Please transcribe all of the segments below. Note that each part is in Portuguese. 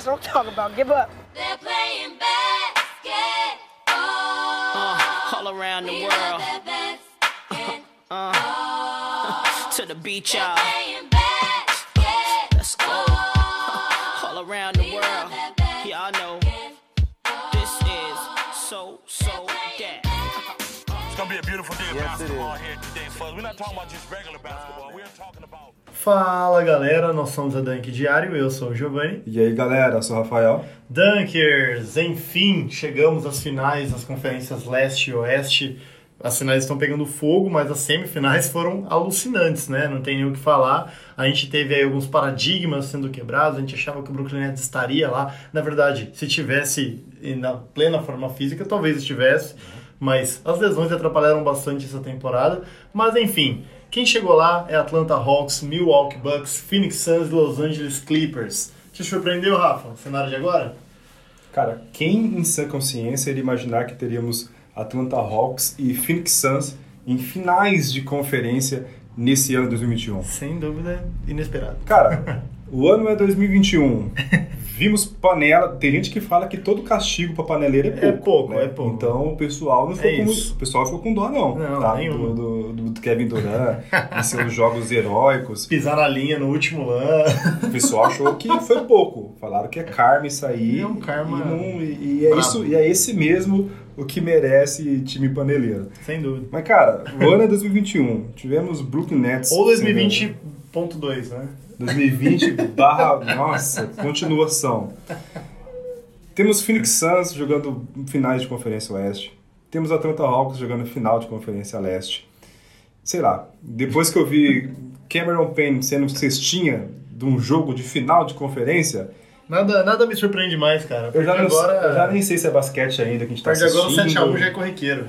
That's what I'm talking about. Give up. They're playing basketball. Uh, all around the We world. love that basketball. To the beach, y'all. Playing basketball. Let's go. All around the world. Y'all know this is so, Fala galera, nós somos a Dunk Diário, eu sou o Giovanni. E aí galera, eu sou o Rafael. Dunkers, enfim, chegamos às finais das conferências leste e oeste. As finais estão pegando fogo, mas as semifinais foram alucinantes, né? Não tem nem o que falar. A gente teve aí alguns paradigmas sendo quebrados, a gente achava que o Brooklyn Nets estaria lá. Na verdade, se tivesse na plena forma física, talvez estivesse, mas as lesões atrapalharam bastante essa temporada. Mas enfim, quem chegou lá é Atlanta Hawks, Milwaukee Bucks, Phoenix Suns e Los Angeles Clippers. Te surpreendeu, Rafa, o cenário de agora? Cara, quem em sã consciência iria imaginar que teríamos Atlanta Hawks e Phoenix Suns em finais de conferência nesse ano de 2021? Sem dúvida, inesperado. Cara, o ano é 2021. Vimos panela. Tem gente que fala que todo castigo pra paneleira é pouco. É pouco, né? é pouco. Então o pessoal não ficou É com, o pessoal ficou com dó, não. Não, tá? nenhuma. do, do, do Kevin Durant, em seus jogos heróicos. Pisar na linha no último lã. O pessoal achou que foi pouco. Falaram que é karma isso aí. É um karma E, não- e- e é, isso, e é esse mesmo o que merece time paneleiro. Sem dúvida. Mas, cara, o ano é 2021. Tivemos Brooklyn Nets. Ou 2020.2, né? 2020 barra, nossa, continuação. Temos Phoenix Suns jogando finais de Conferência Oeste. Temos Atlanta Hawks jogando final de Conferência Leste. Sei lá, depois que eu vi Cameron Payne sendo cestinha de um jogo de final de conferência, Nada, nada me surpreende mais, cara. eu já, agora, eu já nem sei se é basquete ainda que a gente tá a partir de agora o assistindo. 7x1 já é corriqueiro.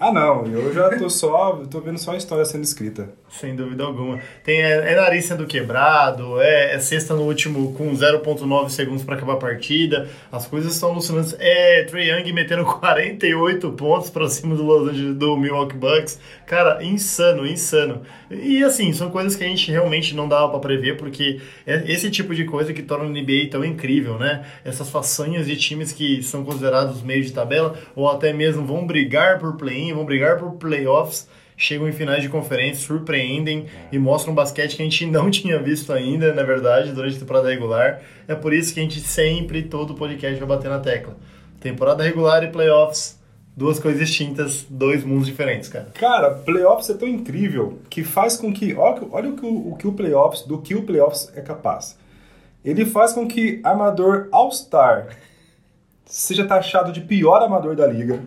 Ah não, eu já tô só, tô vendo só a história sendo escrita. Sem dúvida alguma. Tem, é, é nariz sendo quebrado, é, é sexta no último com 0.9 segundos para acabar a partida. As coisas estão alucinantes. É Trey Young metendo 48 pontos para cima do do Milwaukee Bucks. Cara, insano, insano. E assim, são coisas que a gente realmente não dava para prever, porque é esse tipo de coisa que torna o NBA tão incrível, né? Essas façanhas de times que são considerados meio de tabela, ou até mesmo vão brigar por play-in, vão brigar por playoffs chegam em finais de conferência, surpreendem e mostram um basquete que a gente não tinha visto ainda, na verdade, durante a temporada regular. É por isso que a gente sempre, todo podcast, vai bater na tecla. Temporada regular e playoffs, duas coisas distintas, dois mundos diferentes, cara. Cara, playoffs é tão incrível que faz com que. Olha, olha o, que o, o que o playoffs, do que o playoffs é capaz. Ele faz com que armador All-Star seja taxado de pior amador da liga.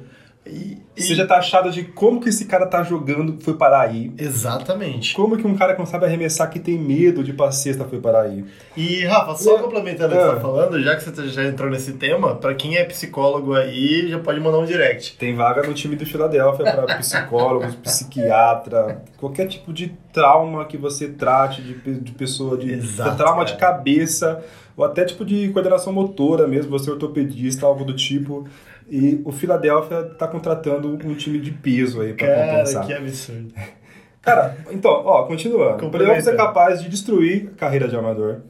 E, e- Seja taxado de como que esse cara tá jogando foi parar aí. Exatamente. Como que um cara que não sabe arremessar, que tem medo de cesta, foi parar aí. E, Rafa, só É. complementando o que você tá falando, já que você já entrou nesse tema, pra quem é psicólogo aí, já pode mandar um direct. Tem vaga no time do Philadelphia para psicólogos, psiquiatra, qualquer tipo de trauma que você trate de, de pessoa, de, Exato, trauma de cara. cabeça, ou até tipo de coordenação motora mesmo, você é ortopedista, algo do tipo. E o Philadelphia tá contratando um time de peso aí para Cara, compensar. que absurdo. Cara, então, ó, continuando. O playoffs é capaz de destruir a carreira de amador.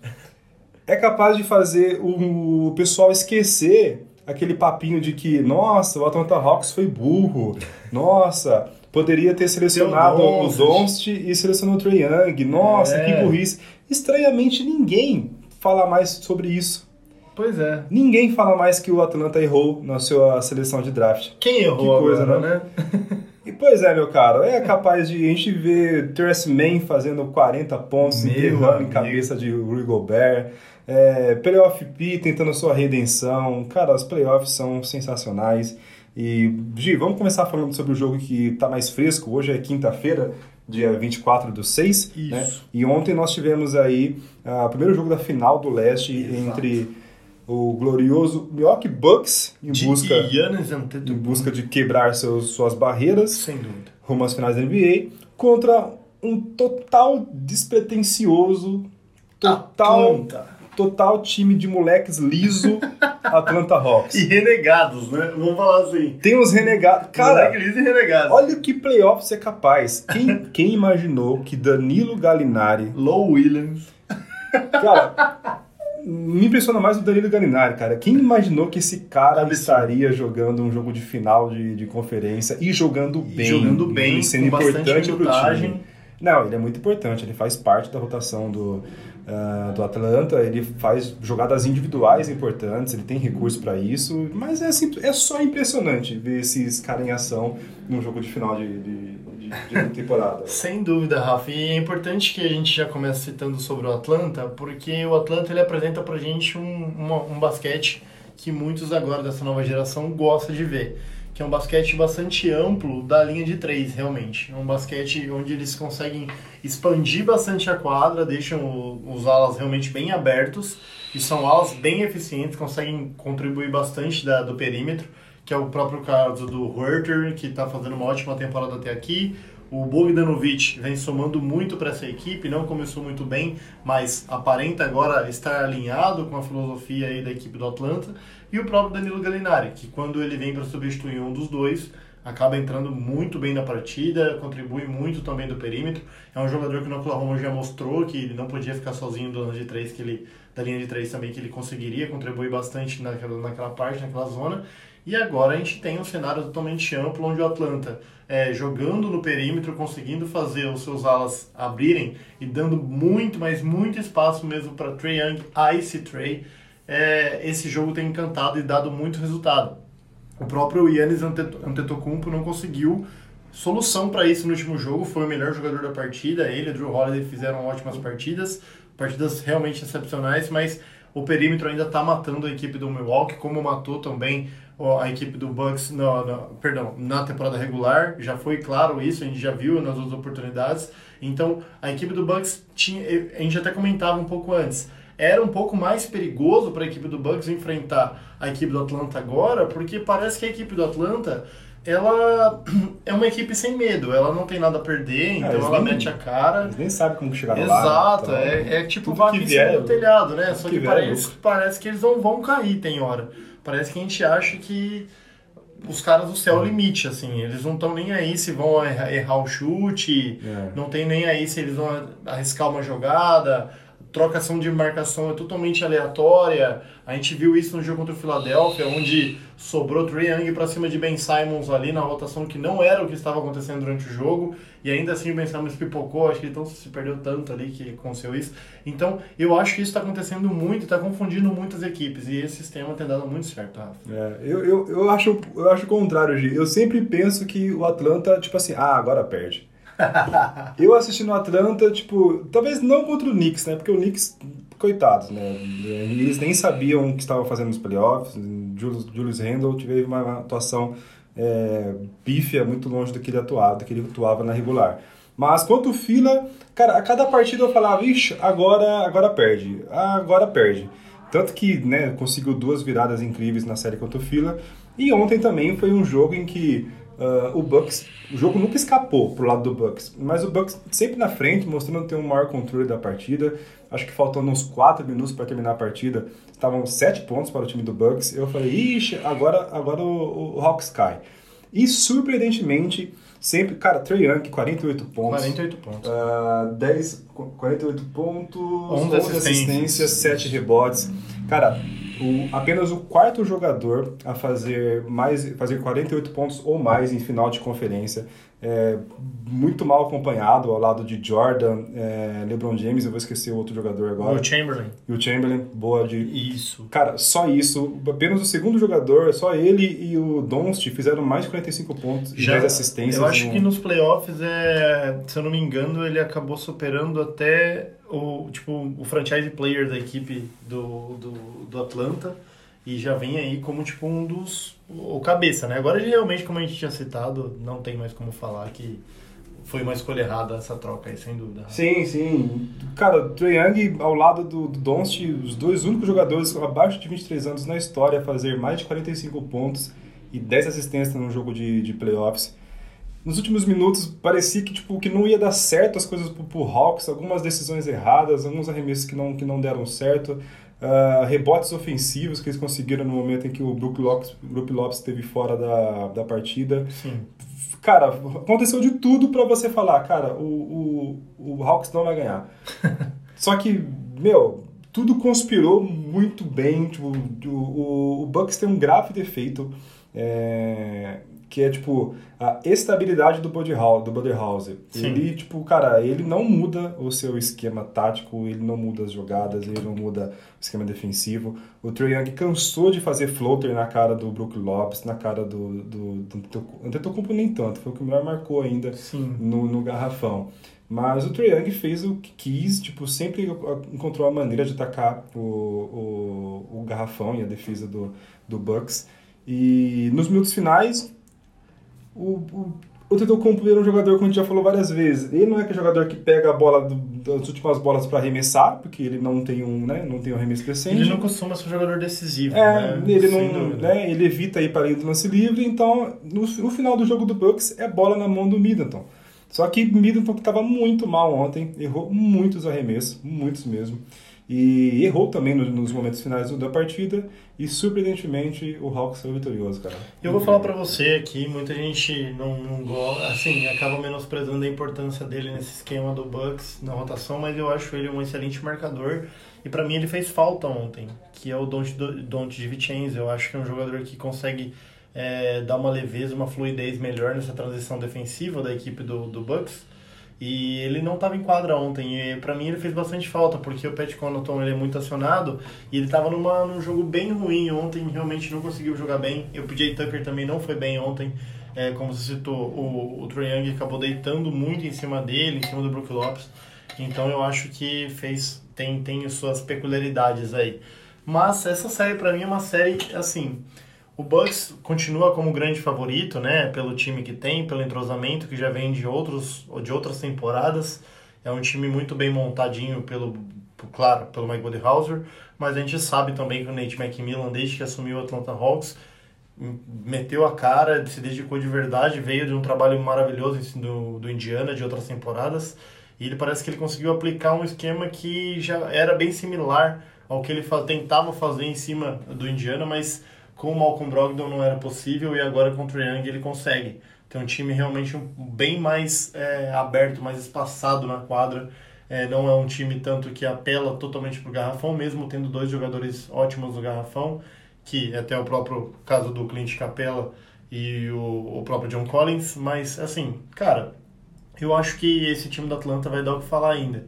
É capaz de fazer o pessoal esquecer aquele papinho de que, nossa, o Atlanta Hawks foi burro. Nossa, poderia ter selecionado o. Doncic e selecionou o Trae Young. Nossa, É. que burrice. Estranhamente, ninguém fala mais sobre isso. Pois é. Ninguém fala mais que o Atlanta errou na sua seleção de draft. Quem errou Que coisa, agora, né? né? E pois é, meu caro, é capaz de a gente ver Terrence Mann fazendo 40 pontos, enterrando em cabeça de Rudy Gobert, é, Playoff P tentando sua redenção. Cara, os playoffs são sensacionais. E, Gi, vamos começar falando sobre o jogo que tá mais fresco. Hoje é quinta-feira, dia 24 do 6. Né? Isso. E ontem nós tivemos aí ah, o primeiro jogo da final do leste entre o glorioso Milwaukee Bucks em De busca Giannis em busca de quebrar seus, suas barreiras Sem dúvida. rumo às finais da NBA contra um total despretensioso, total, Atlanta. total time de moleques liso Atlanta Hawks. E renegados, né? Vamos falar assim. Tem uns renegados. Cara, Moleque liso e renegados. olha que playoffs é capaz. Quem, quem imaginou que Danilo Gallinari Low Williams. Cara, Me impressiona mais o Danilo Galinari, cara. Quem imaginou que esse cara Absurdo. estaria jogando um jogo de final de, de conferência e jogando E bem? jogando bem, e sendo importante pro time. Não, ele é muito importante. Ele faz parte da rotação do, ah, do Atlanta. Ele faz jogadas individuais importantes. Ele tem recurso para isso. Mas é, assim, é só impressionante ver esses caras em ação num jogo de final de, de, de- temporada. Sem dúvida, Rafa. E é importante que a gente já comece citando sobre o Atlanta, porque o Atlanta ele apresenta pra gente um, um basquete que muitos agora dessa nova geração gostam de ver. Que é um basquete bastante amplo da linha de três, realmente. É um basquete onde eles conseguem expandir bastante a quadra, deixam os alas realmente bem abertos. E são alas bem eficientes, conseguem contribuir bastante da, do perímetro que é o próprio caso do Huerter, que está fazendo uma ótima temporada até aqui. O Bogdanovic vem somando muito para essa equipe, não começou muito bem, mas aparenta agora estar alinhado com a filosofia aí da equipe do Atlanta. E o próprio Danilo Gallinari, que quando ele vem para substituir um dos dois, acaba entrando muito bem na partida, contribui muito também do perímetro. É um jogador que no Oklahoma já mostrou que ele não podia ficar sozinho do de três, que ele da linha de três também que ele conseguiria contribuir bastante naquela, naquela parte, naquela zona. E agora a gente tem um cenário totalmente amplo onde o Atlanta é, jogando no perímetro, conseguindo fazer os seus alas abrirem e dando muito, mas muito espaço mesmo para Trey Young, Ice Trey. É, esse jogo tem encantado e dado muito resultado. O próprio Yannis Ante- Antetokounmpo não conseguiu solução para isso no último jogo, foi o melhor jogador da partida, ele e Drew Holiday fizeram ótimas partidas, partidas realmente excepcionais, mas o perímetro ainda está matando a equipe do Milwaukee, como matou também a equipe do Bucks no, no- perdão, na temporada regular, já foi claro isso, a gente já viu nas outras oportunidades. Então, a equipe do Bucks tinha, a gente até comentava um pouco antes, era um pouco mais perigoso para a equipe do Bucks enfrentar a equipe do Atlanta agora, porque parece que a equipe do Atlanta ela é uma equipe sem medo, ela não tem nada a perder, então eles ela nem- mete a cara. Eles nem sabem como que chegaram lá. Exato, então, é, é tipo vaca que em cima vier, do telhado, né? Só que que, é parece, parece que eles não vão cair, tem hora. Parece que a gente acha que os caras do céu é o limite, assim. Eles não estão nem aí se vão errar, errar o chute, É. não tem nem aí se eles vão arriscar uma jogada. Trocação de marcação é totalmente aleatória. A gente viu isso no jogo contra o Philadelphia, onde sobrou Trae Young para cima de Ben Simons ali na rotação que não era o que estava acontecendo durante o jogo. E ainda assim o Ben Simons pipocou, acho que ele se perdeu tanto ali que aconteceu isso. Então eu acho que isso está acontecendo muito, está confundindo muitas equipes. E esse sistema tem dado muito certo, Rafa. É, eu, eu, eu, acho, eu acho o contrário, Gi. Eu sempre penso que o Atlanta, tipo assim, ah, agora perde. eu assisti no Atlanta, tipo, talvez não contra o Knicks, né? Porque o Knicks, coitados, né? Eles nem sabiam o que estavam fazendo nos playoffs. Julius, Julius Randle teve uma atuação é, pífia, muito longe do que ele atuava, do que ele atuava na regular. Mas quanto Fila, cara, a cada partida eu falava, ixi, agora, agora perde, agora perde. Tanto que, né, conseguiu duas viradas incríveis na série contra o Fila. E ontem também foi um jogo em que ah, o Bucks, o jogo nunca escapou pro lado do Bucks, mas o Bucks sempre na frente, mostrando ter um maior controle da partida. Acho que faltando uns 4 minutos para terminar a partida, estavam 7 pontos para o time do Bucks. Eu falei, ixi, agora, agora o, o Hawks cai. E surpreendentemente, sempre, cara, Trey Young, 48 pontos. 48 pontos. Ah, 10, 48 pontos, 11 11 assistências. assistências, 7 rebotes. Cara, o- apenas o quarto jogador a fazer mais fazer 48 pontos ou mais em final de conferência. É, muito mal acompanhado ao lado de Jordan, é, LeBron James, eu vou esquecer o outro jogador agora. O Chamberlain. E o Chamberlain, boa de Isso. Cara, só isso. Apenas o segundo jogador, só ele e o Doncic fizeram mais de 45 pontos e 10 assistências. Eu acho no- que nos playoffs, é, se eu não me engano, ele acabou superando até o, tipo, o franchise player da equipe do, do, do Atlanta e já vem aí como tipo um dos o cabeça, né? Agora realmente, como a gente tinha citado, não tem mais como falar que foi uma escolha errada essa troca aí, sem dúvida. Sim, sim. Cara, Trae Young ao lado do, do os dois únicos jogadores abaixo de 23 anos na história a fazer mais de 45 pontos e 10 assistências num jogo de, de playoffs. Nos últimos minutos parecia que tipo que não ia dar certo as coisas pro, pro Hawks, algumas decisões erradas, alguns arremessos que não, que não deram certo, ah, rebotes ofensivos que eles conseguiram no momento em que o Brook Lopes, Brook Lopes esteve fora da, da partida. Sim. Cara, aconteceu de tudo pra você falar, cara, o, o, o Hawks não vai ganhar. Só que, meu, tudo conspirou muito bem. Tipo, o, o, o Bucks tem um grave defeito, é, que é tipo a estabilidade do Buddy House, do Buddy House. Sim. Ele, tipo, cara, ele não muda o seu esquema tático, ele não muda as jogadas, ele não muda o esquema defensivo. O Trae Young cansou de fazer floater na cara do Brook Lopes, na cara do, do, do Antetokounmpo. Antetokounmpo nem tanto, foi o que melhor marcou ainda Sim. no, no garrafão. Mas o Trae Young fez o que quis, tipo, sempre encontrou a maneira de atacar o, o, o garrafão e a defesa do, do Bucks. E nos minutos finais, o, o, o Antetokounmpo era um jogador, como a gente já falou várias vezes, ele não é aquele jogador que pega a bola do- das últimas bolas para arremessar, porque ele não tem um, né, não tem um arremesso decente. Ele não costuma ser um jogador decisivo, É, né? ele Sem não, dúvida. né, ele evita ir para além do lance livre, então no, no final do jogo do Bucks é bola na mão do Middleton. Só que Middleton que estava muito mal ontem, errou muitos arremessos, muitos mesmo. E errou também no- nos momentos finais da partida e surpreendentemente o Hawks foi vitorioso, cara. Eu vou falar pra você aqui, muita gente não, não gosta, assim, acaba menosprezando a importância dele nesse esquema do Bucks na rotação, mas eu acho ele um excelente marcador e pra mim ele fez falta ontem, que é o Don't, Don't DiVincenzo. Eu acho que é um jogador que consegue é, dar uma leveza, uma fluidez melhor nessa transição defensiva da equipe do, do Bucks. E ele não estava em quadra ontem. E para mim ele fez bastante falta, porque o Pat Connaughton ele é muito acionado e ele estava numa, num jogo bem ruim ontem, realmente não conseguiu jogar bem. E o PJ Tucker também não foi bem ontem. É, como você citou, o, o Trae Young acabou deitando muito em cima dele, em cima do Brook Lopes. Então eu acho que fez tem, tem suas peculiaridades aí. Mas essa série para mim é uma série assim. O Bucks continua como grande favorito, né? Pelo time que tem, pelo entrosamento que já vem de outros de outras temporadas. É um time muito bem montadinho pelo, claro, pelo Mike Budenholzer, mas a gente sabe também que o Nate McMillan, desde que assumiu o Atlanta Hawks, meteu a cara, se dedicou de verdade, veio de um trabalho maravilhoso do, do Indiana, de outras temporadas, e ele parece que ele conseguiu aplicar um esquema que já era bem similar ao que ele tentava fazer em cima do Indiana, mas com o Malcolm Brogdon não era possível, e agora com o Young ele consegue. Tem um time realmente bem mais é, aberto, mais espaçado na quadra, é, não é um time tanto que apela totalmente pro garrafão, mesmo tendo dois jogadores ótimos no garrafão, que até o próprio caso do Clint Capella e o, o próprio John Collins, mas assim, cara, eu acho que esse time do Atlanta vai dar o que falar ainda.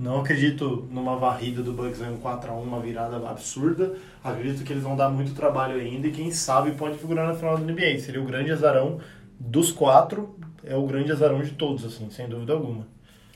Não acredito numa varrida do Bucks em um 4x1, uma virada absurda. Acredito que eles vão dar muito trabalho ainda e quem sabe pode figurar na final da NBA. Seria o grande azarão dos quatro, é o grande azarão de todos, assim, sem dúvida alguma.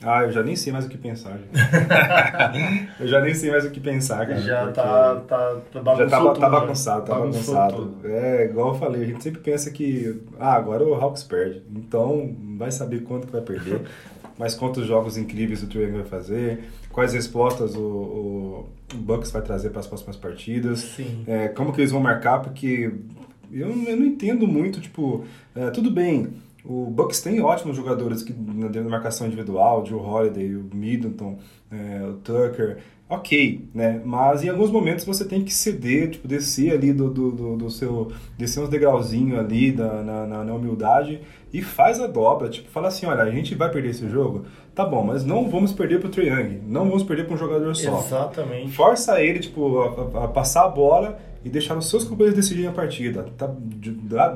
Ah, eu já nem sei mais o que pensar. gente. eu já nem sei mais o que pensar, cara. Já tá, tá, tá Já bagunçou tá, tá bagunçado, tá bagunçado. tudo. É, igual eu falei, a gente sempre pensa que, ah, agora o Hawks perde. Então, vai saber quanto que vai perder, mas quantos jogos incríveis o Young vai fazer, quais respostas o, o, Bucks vai trazer para as próximas partidas, Sim. é, como que eles vão marcar, porque eu, eu não entendo muito, tipo, é, tudo bem, o Bucks tem ótimos jogadores que na marcação individual, o Joe Holiday, o Middleton, é, o Tucker, ok, né? Mas em alguns momentos você tem que ceder, tipo, descer ali do, do, do, do seu, descer uns degrauzinhos ali da, na, na, na humildade e faz a dobra, tipo, fala assim, olha, a gente vai perder esse jogo, tá bom, mas não vamos perder pro Young, não vamos perder para um jogador só. Exatamente. Força ele, tipo, a, a- a passar a bola e deixar os seus companheiros decidirem a partida. Tá,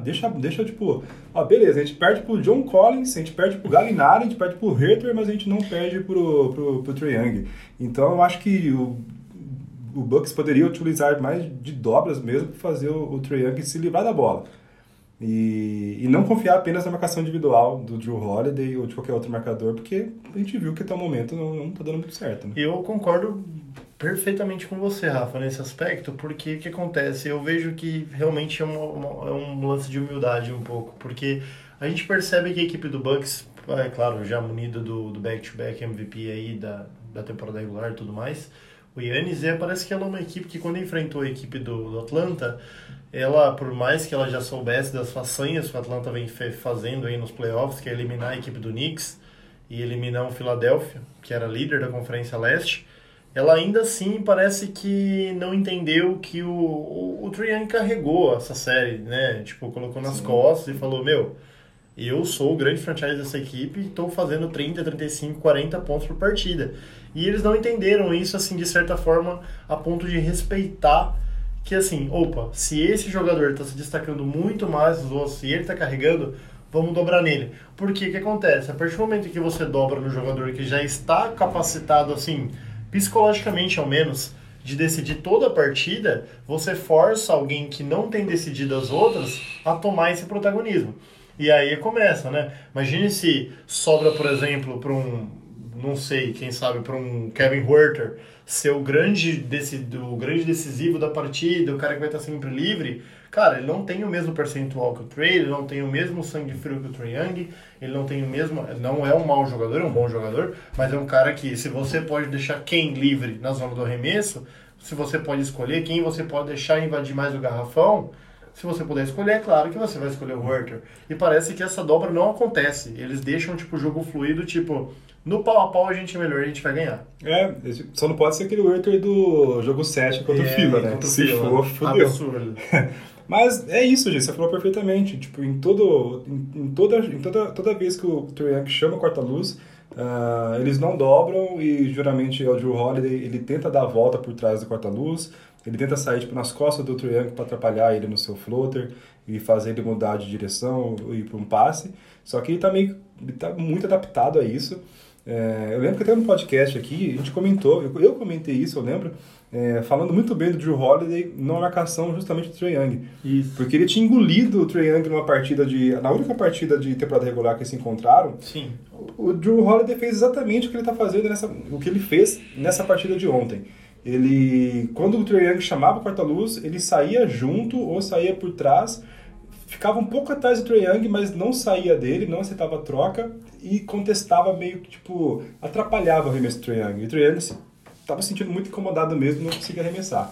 deixa, deixa, tipo, ó, beleza, a gente perde pro John Collins, a gente perde pro Galinari, a gente perde pro Herter, mas a gente não perde pro, pro, pro Trae Young. Então eu acho que o, o Bucks poderia utilizar mais de dobras mesmo para fazer o, o Trae Young se livrar da bola. E, e não confiar apenas na marcação individual do Drew Holiday ou de qualquer outro marcador, porque a gente viu que até o momento não, não tá dando muito certo. Né? Eu concordo perfeitamente com você, Rafa, nesse aspecto, porque o que acontece? Eu vejo que realmente é, uma- uma- é um lance de humildade um pouco, porque a gente percebe que a equipe do Bucks, é claro, já munida do back-to-back MVP aí da, da temporada regular e tudo mais, o Yannis é, parece que ela é uma equipe que quando enfrentou a equipe do, do Atlanta, ela, por mais que ela já soubesse das façanhas que o Atlanta vem fazendo aí nos playoffs, que é eliminar a equipe do Knicks e eliminar o Philadelphia, que era líder da Conferência Leste, ela ainda assim parece que não entendeu que o, o, o Trae Young carregou essa série, né? Tipo, colocou nas costas e falou, meu, eu sou o grande franchise dessa equipe e estou fazendo 30, 35, 40 pontos por partida. E eles não entenderam isso, assim, de certa forma, a ponto de respeitar que, assim, opa, se esse jogador está se destacando muito mais dos outros, se ele está carregando, vamos dobrar nele. Porque o que acontece? A partir do momento que você dobra no jogador que já está capacitado, assim, psicologicamente ao menos, de decidir toda a partida, você força alguém que não tem decidido as outras a tomar esse protagonismo. E aí começa, né? Imagine se sobra, por exemplo, para um, não sei, quem sabe, para um Kevin Huerter ser o grande, desse, o grande decisivo da partida, o cara que vai estar sempre livre. Cara, ele não tem o mesmo percentual que o Trey, ele não tem o mesmo sangue frio que o Trey Young, ele não tem o mesmo. Não é um mau jogador, é um bom jogador, mas é um cara que, se você pode deixar quem livre na zona do arremesso, se você pode escolher quem você pode deixar invadir mais o garrafão, se você puder escolher, é claro que você vai escolher o Herter. E parece que essa dobra não acontece. Eles deixam tipo, o jogo fluido, tipo, no pau a pau a gente é melhor, a gente vai ganhar. É, só não pode ser aquele Werther do jogo 7 contra o É, Fila, né? o Se for, fudeu. Absurdo. Mas é isso, gente, você falou perfeitamente. Tipo, em, todo, em, em toda, em toda, toda vez que o Trae chama a corta-luz, ah, eles não dobram e geralmente o Drew Holiday, ele tenta dar a volta por trás do corta-luz, ele tenta sair tipo, nas costas do Trae para atrapalhar ele no seu floater e fazer ele mudar de direção e ir para um passe. Só que ele tá, meio, ele tá muito adaptado a isso. É, eu lembro que até no podcast aqui, a gente comentou, eu, eu comentei isso, eu lembro, é, falando muito bem do Drew Holiday na marcação justamente do Trae Young. Isso. Porque ele tinha engolido o Trae Young numa partida de. Na única partida de temporada regular que eles se encontraram, Sim. o Drew Holiday fez exatamente o que ele tá fazendo nessa. o que ele fez nessa partida de ontem. Ele. Quando o Trae Young chamava o quarta-luz, ele saía junto ou saía por trás, ficava um pouco atrás do Trae Young, mas não saía dele, não aceitava a troca e contestava meio que, tipo, atrapalhava o arremesso do Trae Young. E o Trae Young tava se sentindo muito incomodado mesmo, não conseguia arremessar.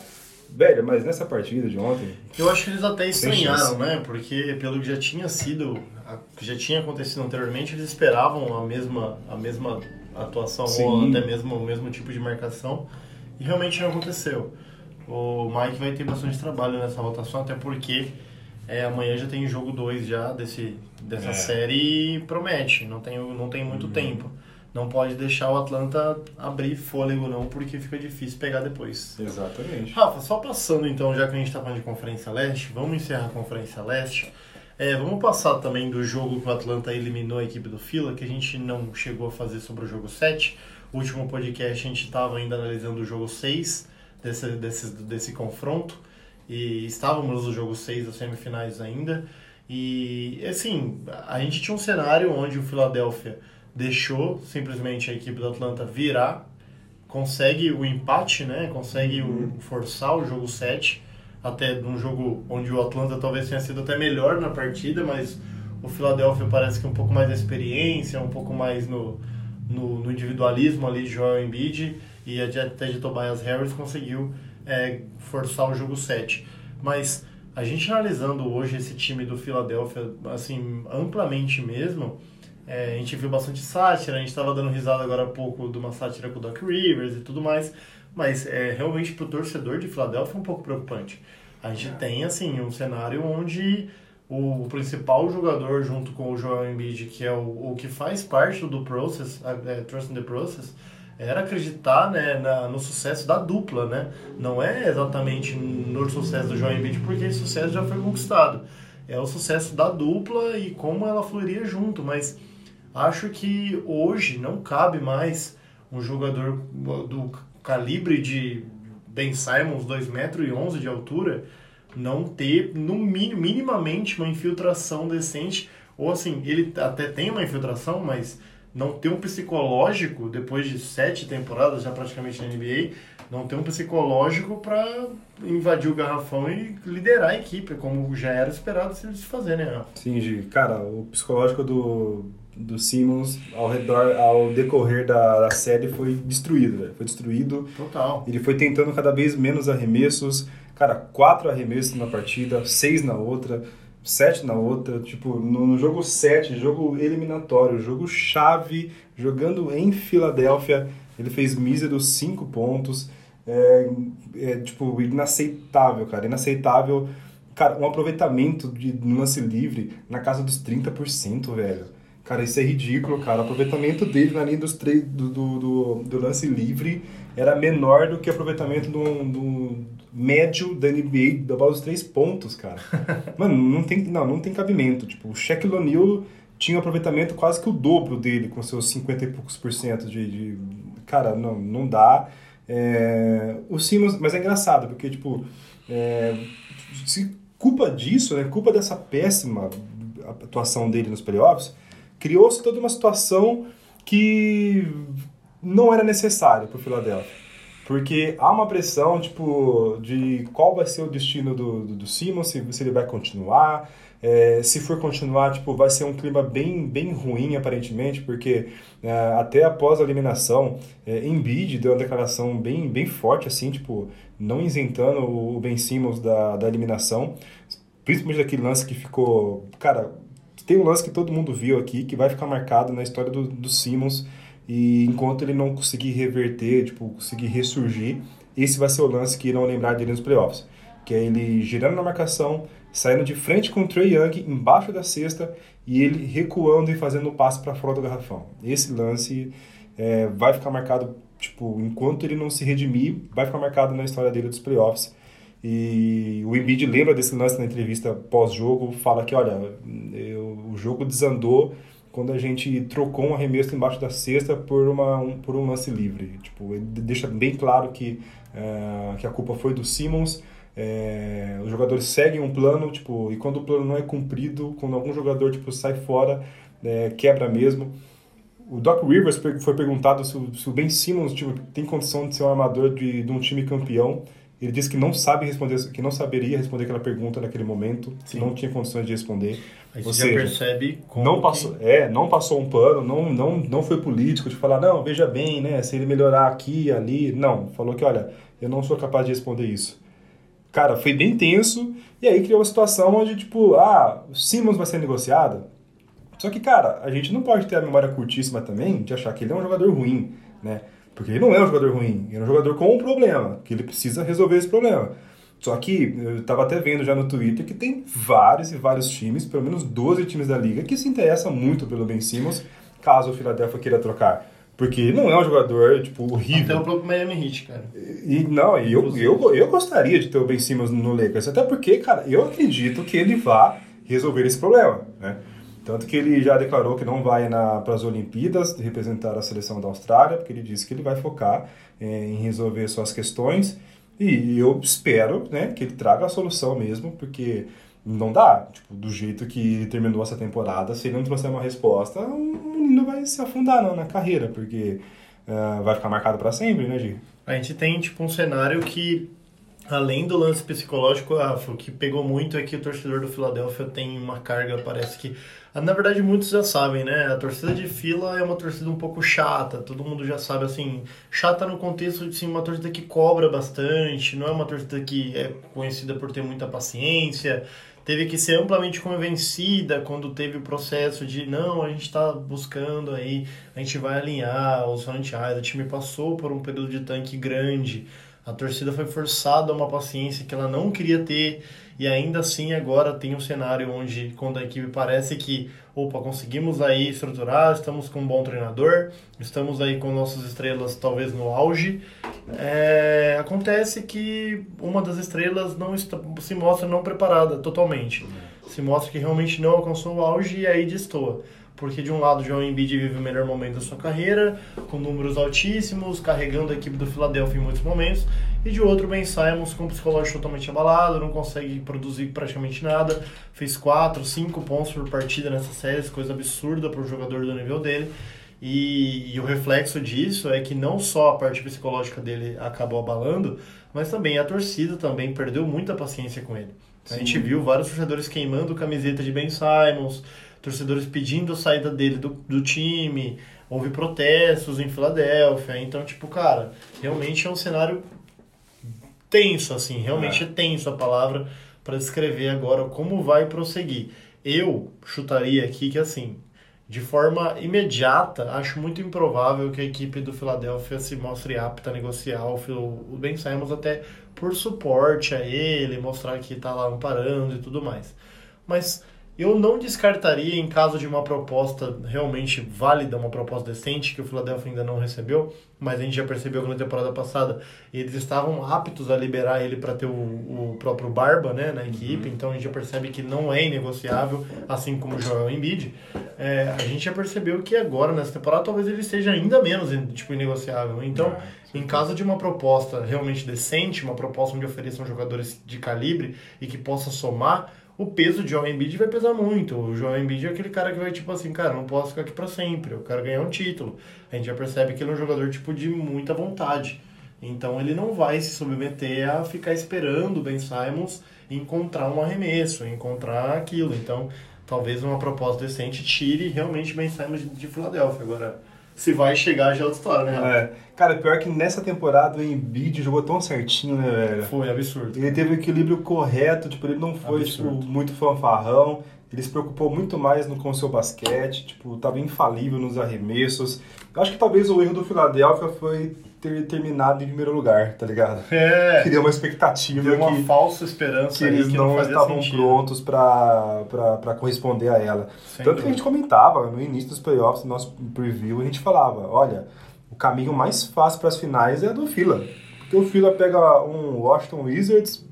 Velho, mas nessa partida de ontem, Eu acho que eles até estranharam, né? Porque pelo que já tinha sido, que já tinha acontecido anteriormente, eles esperavam a mesma, a mesma atuação ou Sim. até mesmo o mesmo tipo de marcação e realmente não aconteceu. O Mike vai ter bastante trabalho nessa rotação, até porque é, amanhã já tem jogo 2 já desse, dessa É. série e promete, não tem, não tem muito tempo. Não pode deixar o Atlanta abrir fôlego não, porque fica difícil pegar depois. exatamente. Rafa, só passando então, já que a gente tá falando de Conferência Leste, vamos encerrar a Conferência Leste. É, vamos passar também do jogo que o Atlanta eliminou a equipe do Fila, que a gente não chegou a fazer sobre o jogo 7. O último podcast a gente estava ainda analisando o jogo 6 desse, desse, desse confronto. E estávamos no jogo 6 das semifinais ainda. E assim, a gente tinha um cenário onde o Philadelphia deixou simplesmente a equipe do Atlanta virar consegue o empate, né? Consegue o, forçar o jogo 7, até num jogo onde o Atlanta talvez tenha sido até melhor na partida, mas o Philadelphia parece que um pouco mais de experiência, um pouco mais no, no, no individualismo ali de Joel Embiid e até de Tobias Harris conseguiu é, forçar o jogo 7. Mas a gente analisando hoje esse time do Philadelphia, assim, amplamente mesmo, é, a gente viu bastante sátira, a gente estava dando risada agora há pouco de uma sátira com o Doc Rivers e tudo mais, mas é, realmente para o torcedor de Filadélfia é um pouco preocupante. A gente tem assim um cenário onde o, o principal jogador junto com o Joel Embiid, que é o, o que faz parte do process, é, Trust in the Process, era acreditar né, na, no sucesso da dupla, né? Não é exatamente no sucesso do Joel Embiid, porque esse sucesso já foi conquistado. É o sucesso da dupla e como ela fluiria junto, mas acho que hoje não cabe mais um jogador do calibre de Ben Simons, 2,11 metros 11 de altura, não ter no mínimo, minimamente uma infiltração decente, ou assim, ele até tem uma infiltração, mas não ter um psicológico depois de sete temporadas já praticamente na NBA, não ter um psicológico para invadir o garrafão e liderar a equipe, como já era esperado se fazer, né? Sim, Gi. Cara, o psicológico do, do Simmons ao redor, ao decorrer da, da série foi destruído, velho. Foi destruído. Total. Ele foi tentando cada vez menos arremessos. Cara, quatro arremessos na partida, seis na outra, sete na outra. Tipo, no, no jogo sete, jogo eliminatório, jogo chave, jogando em Filadélfia, ele fez míseros cinco pontos. É, é, tipo, inaceitável, cara. Inaceitável cara, um aproveitamento de lance livre na casa dos 30%, velho. Cara, isso é ridículo, cara. O aproveitamento dele na linha dos três, do, do, do, do lance livre era menor do que o aproveitamento do, do médio da NBA da bola dos três pontos, cara. Mano, não tem, não, não tem cabimento. Tipo, o Shaquille O'Neal tinha um aproveitamento quase que o dobro dele, com seus 50 e poucos por cento de, de... Cara, não, não dá. É, o Simmons, mas é engraçado, porque, tipo, é, se culpa disso, né, culpa dessa péssima atuação dele nos playoffs, criou-se toda uma situação que não era necessária para o Philadelphia. Porque há uma pressão, tipo, de qual vai ser o destino do, do, do Simmons, se, se ele vai continuar, é, se for continuar, tipo, vai ser um clima bem, bem ruim, aparentemente, porque é, até após a eliminação, é, Embiid deu uma declaração bem, bem forte, assim, tipo, não isentando o Ben Simmons da, da eliminação, principalmente daquele lance que ficou... Cara, tem um lance que todo mundo viu aqui, que vai ficar marcado na história do, do Simmons, e enquanto ele não conseguir reverter, tipo, conseguir ressurgir, esse vai ser o lance que irão lembrar dele nos playoffs. Que é ele girando na marcação, saindo de frente com o Trey Young embaixo da cesta e ele recuando e fazendo o passe para fora do garrafão. Esse lance é, vai ficar marcado, tipo, enquanto ele não se redimir, vai ficar marcado na história dele dos playoffs. E o Embiid lembra desse lance na entrevista pós-jogo, fala que, olha, eu, o jogo desandou quando a gente trocou um arremesso embaixo da cesta por, uma, um, por um lance livre. Tipo, ele deixa bem claro que, uh, que a culpa foi do Simmons. É, os jogadores seguem um plano, tipo, e quando o plano não é cumprido, quando algum jogador tipo, sai fora, é, quebra mesmo. O Doc Rivers foi perguntado se o, Ben Simmons tipo, tem condição de ser um armador de, de um time campeão. Ele disse que não sabe responder, que não saberia responder aquela pergunta naquele momento, que não tinha condições de responder. Aí Ou você já seja, percebe como não que- passou, é, não passou um pano, não, não, não foi político de falar, não, veja bem, né, se ele melhorar aqui, ali, não, falou que, olha, eu não sou capaz de responder isso. Cara, foi bem tenso, e aí criou uma situação onde, tipo, ah, o Simmons vai ser negociado, só que, cara, a gente não pode ter a memória curtíssima também de achar que ele é um jogador ruim, né, porque ele não é um jogador ruim, ele é um jogador com um problema, que ele precisa resolver esse problema. Só que eu estava até vendo já no Twitter que tem vários e vários times, pelo menos 12 times da liga, que se interessam muito pelo Ben Simmons, caso o Philadelphia queira trocar. Porque ele não é um jogador, tipo, Até horrível. o próprio Miami Heat, cara. E não, eu, eu, eu gostaria de ter o Ben Simmons no Lakers, até porque, cara, eu acredito que ele vá resolver esse problema, né? Tanto que ele já declarou que não vai para as Olimpíadas representar a seleção da Austrália, porque ele disse que ele vai focar eh, em resolver suas questões. E eu espero né, que ele traga a solução mesmo, porque não dá. Tipo, do jeito que terminou essa temporada, se ele não trouxer uma resposta, o menino vai se afundar na, na carreira, porque ah, vai ficar marcado para sempre, né, Gi? A gente tem, tipo, um cenário que, além do lance psicológico, ah, o que pegou muito é que o torcedor do Philadelphia tem uma carga, parece que... ah, Na verdade, muitos já sabem, né? A torcida de fila é uma torcida um pouco chata, todo mundo já sabe, assim... Chata no contexto de, assim, uma torcida que cobra bastante, não é uma torcida que é conhecida por ter muita paciência... Teve que ser amplamente convencida quando teve o processo de não, a gente está buscando aí, a gente vai alinhar os franchise, o time passou por um período de tanque grande, a torcida foi forçada a uma paciência que ela não queria ter, e ainda assim agora tem um cenário onde, quando a equipe parece que, opa, conseguimos aí estruturar, estamos com um bom treinador, estamos aí com nossas estrelas talvez no auge, é, acontece que uma das estrelas não está, se mostra não preparada totalmente. Se mostra que realmente não alcançou o auge e aí destoa. Porque de um lado, o João Embiid vive o melhor momento da sua carreira, com números altíssimos, carregando a equipe do Philadelphia em muitos momentos, e de outro, Ben Simons com o psicológico totalmente abalado, não consegue produzir praticamente nada, fez 4, 5 pontos por partida nessa série, coisa absurda para um jogador do nível dele. E, e o reflexo disso é que não só a parte psicológica dele acabou abalando, mas também a torcida também perdeu muita paciência com ele. A gente viu vários torcedores queimando camiseta de Ben Simons, torcedores pedindo a saída dele do, do time, houve protestos em Filadélfia. Então, tipo, cara, realmente é um cenário tenso, assim, realmente é, tenso a palavra para descrever agora como vai prosseguir. Eu chutaria aqui que, assim, de forma imediata, acho muito improvável que a equipe do Philadelphia se mostre apta a negociar o, Ben Simmons até por suporte a ele, mostrar que tá lá amparando e tudo mais. Mas eu não descartaria em caso de uma proposta realmente válida, uma proposta decente, que o Philadelphia ainda não recebeu, mas a gente já percebeu que na temporada passada eles estavam aptos a liberar ele para ter o, o próprio Barba né, na equipe, então a gente já percebe que não é inegociável, assim como o Joel Embiid. É, a gente já percebeu que agora, nessa temporada, talvez ele seja ainda menos tipo, inegociável. Então, em caso de uma proposta realmente decente, uma proposta onde ofereçam jogadores de calibre e que possa somar, o peso de Joel Embiid vai pesar muito. O Joel Embiid é aquele cara que vai tipo assim, cara, não posso ficar aqui pra sempre, eu quero ganhar um título. A gente já percebe que ele é um jogador tipo de muita vontade. Então ele não vai se submeter a ficar esperando o Ben Simons encontrar um arremesso, encontrar aquilo. Então, talvez uma proposta decente tire realmente Ben Simons de Filadélfia. Agora, se vai chegar já é outra história, né? É. Cara, pior que nessa temporada o Embiid jogou tão certinho, né, velho? Foi absurdo. Ele teve o equilíbrio correto, tipo, ele não foi tipo, muito fanfarrão, ele se preocupou muito mais no, com o seu basquete, tipo, tava infalível nos arremessos. Eu acho que talvez o erro do Philadelphia foi ter terminado em primeiro lugar, tá ligado? É, Criou uma expectativa deu uma que, falsa esperança que eles que não, fazia estavam sentido. prontos pra corresponder a ela. Sem Tanto que a dúvida. gente comentava no início dos playoffs, no nosso preview, a gente falava, olha, o caminho mais fácil para as finais é do Fila. Porque o Fila pega um Washington Wizards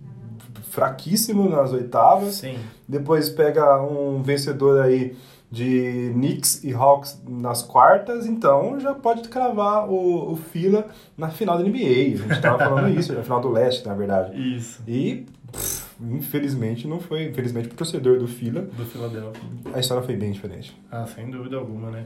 fraquíssimo nas oitavas, Sim. depois pega um vencedor aí de Knicks e Hawks nas quartas, então já pode cravar o, o Fila na final da NBA. A gente tava falando isso, na final do leste, na verdade. Isso. E, pff, infelizmente, não foi. Infelizmente, pro torcedor do Fila, Do Philadelphia. a história foi bem diferente. Ah, sem dúvida alguma, né?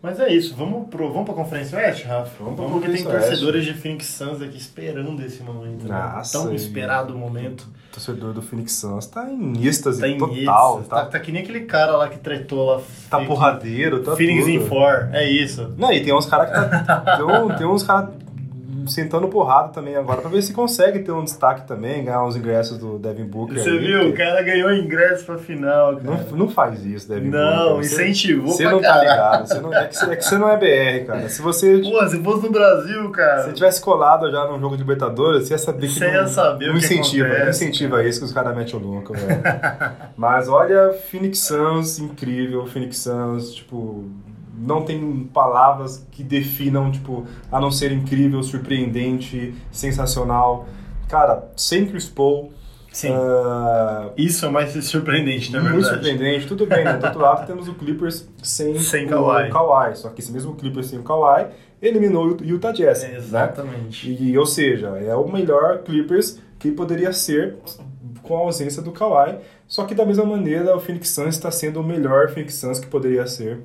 Mas é isso, vamos, pro, vamos pra Conferência Oeste, Rafa? Vamos pra porque tem torcedores de Phoenix Suns aqui esperando esse momento. né? Nossa, Tão e- esperado o momento. O torcedor do Phoenix Suns tá em êxtase Tá em total. tá, tá, tá que nem aquele cara lá que tretou lá. tá porradeiro, tá Feelings tudo. in four, é isso. Não, e tem uns caras que tá. tem, um- tem uns caras sentando porrada também agora pra ver se consegue ter um destaque também, ganhar uns ingressos do Devin Booker. Você aí, viu? O cara ganhou ingresso pra final, cara. Não, não faz isso, Devin Não, Booker. Você- incentivou Você pra não tá ligado. Você não, é, que, você- é que você não é BR, cara. Se você. Pô, se fosse no Brasil, Se cara. você tivesse colado já num jogo de Libertadores, você ia saber que Você não, ia saber não o que incentiva, não incentiva isso que os caras metem o louco, velho. Mas olha, Phoenix Suns, incrível, Phoenix Suns, tipo, não tem palavras que definam, tipo, a não ser incrível, surpreendente, sensacional. Cara, sem Chris Paul, Sim. ah, Isso é mais surpreendente, na muito verdade. surpreendente, tudo bem, né? Do outro lado temos o Clippers sem, Sem o Kawhi. Kawhi. Só que esse mesmo Clippers sem o Kawhi eliminou o Utah Jazz, né? Exatamente. E, ou seja, é o melhor Clippers que poderia ser com a ausência do Kawhi. Só que da mesma maneira, o Phoenix Suns está sendo o melhor Phoenix Suns que poderia ser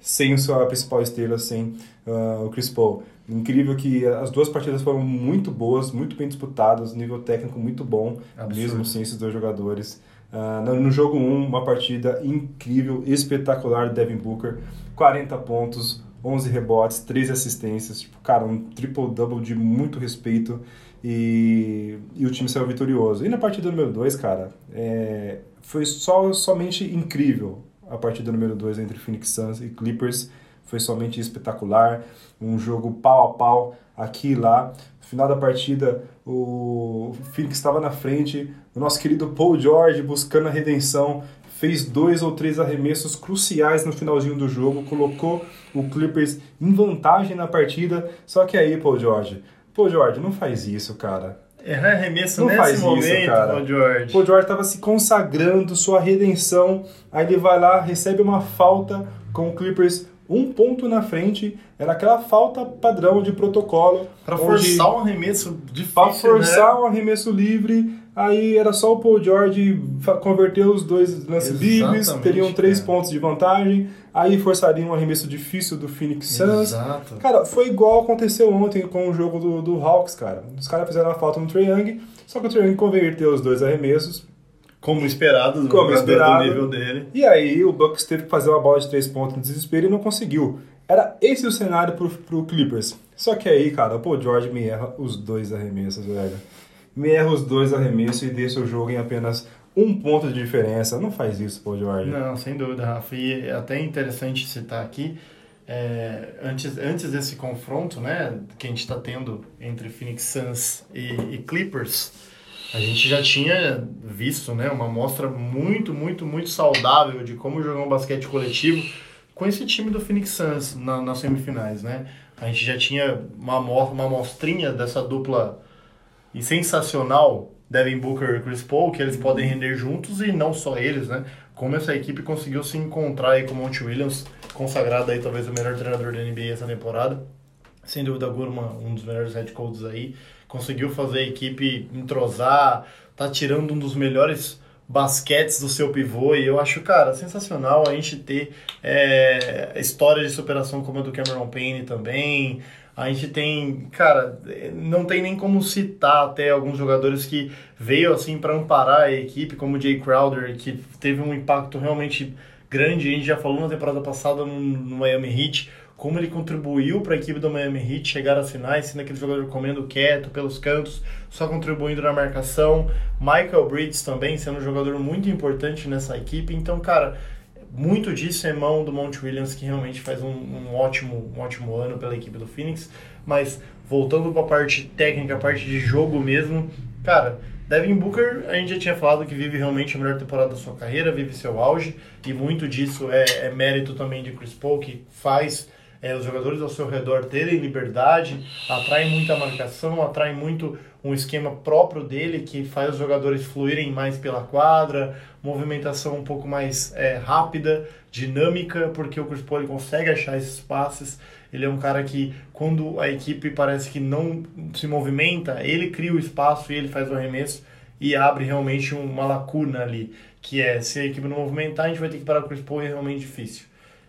sem a sua principal estrela, sem ah, o Chris Paul. Incrível que as duas partidas foram muito boas, muito bem disputadas, nível técnico muito bom, Absurdo. mesmo sem esses dois jogadores. Ah, no, no jogo 1, uma partida incrível, espetacular do Devin Booker, 40 pontos, 11 rebotes, 13 assistências, tipo, cara, um triple-double de muito respeito e, e o time saiu vitorioso. E na partida número 2, cara, é, foi só, somente incrível a partida número 2 entre Phoenix Suns e Clippers. Foi somente espetacular, um jogo pau a pau aqui e lá. No final da partida, o Phoenix estava na frente, o nosso querido Paul George buscando a redenção, fez dois ou três arremessos cruciais no finalzinho do jogo, colocou o Clippers em vantagem na partida. Só que aí, Paul George, Paul George, não faz isso, cara. Errar arremesso Não nesse faz isso, momento, cara. Paul George. Paul George estava se consagrando, sua redenção. Aí ele vai lá, recebe uma falta com o Clippers um ponto na frente. Era aquela falta padrão de protocolo. Onde- forçar um arremesso difícil, Pra forçar né? um arremesso livre, aí era só o Paul George converter os dois lances livres, teriam três cara. pontos de vantagem, aí forçariam um arremesso difícil do Phoenix Suns. Exato. Cara, foi igual aconteceu ontem com o jogo do, do Hawks, cara. Os caras fizeram a falta no Trae Young, só que o Trae Young converteu os dois arremessos, Como esperado, do Como esperado. do nível dele. e aí o Bucks teve que fazer uma bola de três pontos no desespero e não conseguiu. Era esse o cenário pro, pro Clippers. Só que aí, cara, o Paul George me erra os dois arremessos, velho. Me erra os dois arremessos e deixa o jogo em apenas um ponto de diferença. Não faz isso, pô, Jorge. Não, sem dúvida, Rafa. E é até interessante citar aqui, é, antes, antes desse confronto, né, que a gente está tendo entre Phoenix Suns e, e Clippers, a gente já tinha visto, né, uma amostra muito, muito, muito saudável de como jogar um basquete coletivo com esse time do Phoenix Suns na, nas semifinais, né? A gente já tinha uma, uma amostrinha dessa dupla e sensacional Devin Booker e Chris Paul, que eles podem render juntos e não só eles, né? Como essa equipe conseguiu se encontrar aí com o Monte Williams, consagrado aí talvez o melhor treinador da NBA essa temporada. Sem dúvida alguma, um dos melhores head coaches aí. Conseguiu fazer a equipe entrosar, tá tirando um dos melhores basquetes do seu pivô e eu acho, cara, sensacional a gente ter é, história de superação como a do Cameron Payne também. A gente tem, cara, não tem nem como citar até alguns jogadores que veio assim para amparar a equipe, como o Jay Crowder, que teve um impacto realmente grande. A gente já falou na temporada passada no, no Miami Heat como ele contribuiu para a equipe do Miami Heat chegar às finais, sendo aquele jogador comendo quieto pelos cantos, só contribuindo na marcação. Michael Bridges também sendo um jogador muito importante nessa equipe. Então, cara, muito disso é mão do Monte Williams, que realmente faz um, um ótimo, um ótimo ano pela equipe do Phoenix. Mas voltando para a parte técnica, a parte de jogo mesmo, cara, Devin Booker, a gente já tinha falado que vive realmente a melhor temporada da sua carreira, vive seu auge, e muito disso é, é mérito também de Chris Paul, que faz é, os jogadores ao seu redor terem liberdade, atrai muita marcação, atrai muito um esquema próprio dele que faz os jogadores fluírem mais pela quadra, movimentação um pouco mais é, rápida, dinâmica, porque o Chris Paul consegue achar esses passes. Ele é um cara que, quando a equipe parece que não se movimenta, ele cria o espaço e ele faz o arremesso e abre realmente uma lacuna ali, que é se a equipe não movimentar, a gente vai ter que parar o Chris Paul e é realmente difícil.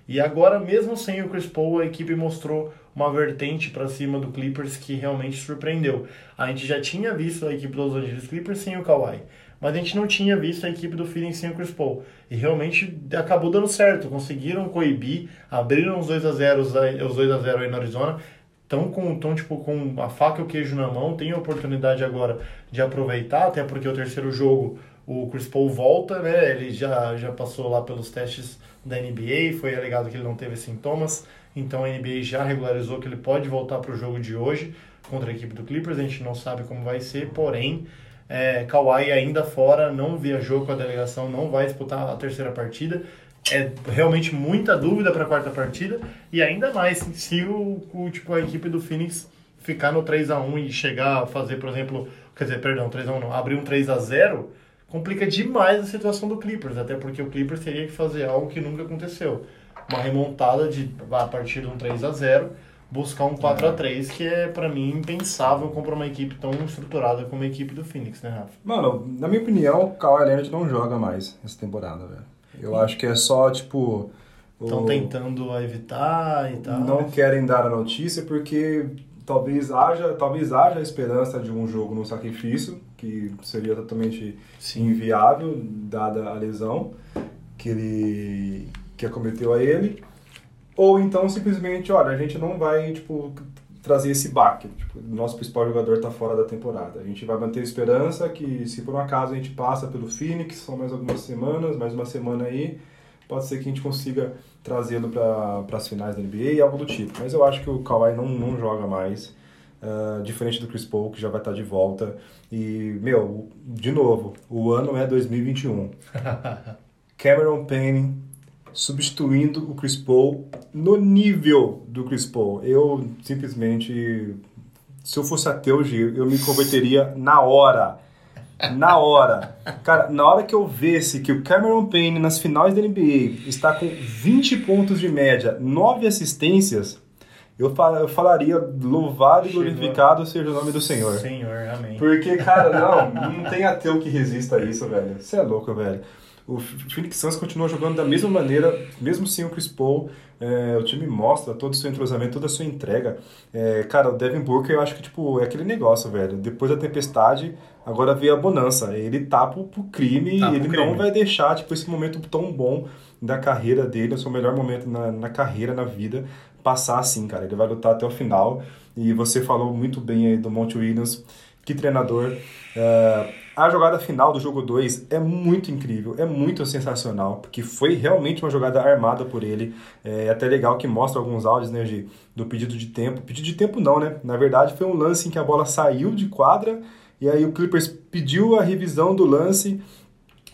E agora, mesmo sem o Chris Paul, a equipe mostrou uma vertente para cima do Clippers que realmente surpreendeu. A gente já tinha visto a equipe dos Los Angeles Clippers sem o Kawhi, mas a gente não tinha visto a equipe do Phoenix sem o Chris Paul. E realmente acabou dando certo, conseguiram coibir, abriram os 2 a 0 os 2 a 0 aí no Arizona. Estão com, tão, tipo, com a faca e o queijo na mão, tem a oportunidade agora de aproveitar, até porque o terceiro jogo o Chris Paul volta, né? Ele já, já passou lá pelos testes da NBA, foi alegado que ele não teve sintomas, então a NBA já regularizou que ele pode voltar para o jogo de hoje contra a equipe do Clippers, a gente não sabe como vai ser, porém, é, Kawhi ainda fora, não viajou com a delegação, não vai disputar a terceira partida, é realmente muita dúvida para a quarta partida, e ainda mais se o, o, tipo, a equipe do Phoenix ficar no 3 a 1 e chegar a fazer, por exemplo, quer dizer, perdão, 3 a 1 não, abrir um 3 a 0 complica demais a situação do Clippers, até porque o Clippers teria que fazer algo que nunca aconteceu. Uma remontada de a partir de um 3 a 0 buscar um 4 a 3 que é para mim impensável comprar uma equipe tão estruturada como a equipe do Phoenix, né, Rafa? Mano, na minha opinião, o Kawhi Leonard não joga mais essa temporada, velho. Eu acho que é só, tipo... Estão o- tentando evitar e tal. Não querem dar a notícia porque talvez haja, talvez haja a esperança de um jogo no sacrifício, que seria totalmente inviável, dada a lesão que ele que acometeu a ele. Ou então simplesmente, olha, a gente não vai, tipo, trazer esse baque. Tipo, nosso principal jogador está fora da temporada. A gente vai manter a esperança que se por um acaso a gente passa pelo Phoenix, são mais algumas semanas, mais uma semana aí, pode ser que a gente consiga trazê-lo para as finais da NBA e algo do tipo. Mas eu acho que o Kawhi não, não joga mais, ah, diferente do Chris Paul, que já vai estar de volta. E, meu, de novo, o ano é 2021. Cameron Payne substituindo o Chris Paul no nível do Chris Paul. Eu simplesmente, se eu fosse ateu, Gil, eu me converteria na hora. Na hora. Cara, na hora que eu visse que o Cameron Payne nas finais da NBA está com 20 pontos de média, 9 assistências, eu, fal- eu falaria louvado e Chegou. glorificado seja o nome do Senhor. Senhor, amém. Porque, cara, não, não tem ateu que resista a isso, velho. Você é louco, velho. O Phoenix Suns continua jogando da mesma maneira, mesmo sem o Chris Paul. É, o time mostra todo o seu entrosamento, toda a sua entrega. É, cara, o Devin Booker, eu acho que, tipo, é aquele negócio, velho. Depois da tempestade, agora veio a bonança. Ele tá pro, pro crime Tá e pro ele crime. não vai deixar, tipo, esse momento tão bom da carreira dele, o seu melhor momento na, na carreira, na vida, passar assim, cara. Ele vai lutar até o final. E você falou muito bem aí do Monte Williams. Que treinador. É, A jogada final do jogo 2 é muito incrível, é muito sensacional, porque foi realmente uma jogada armada por ele. É até legal que mostra alguns áudios né, do pedido de tempo. Pedido de tempo não, né? Na verdade foi um lance em que a bola saiu de quadra e aí o Clippers pediu a revisão do lance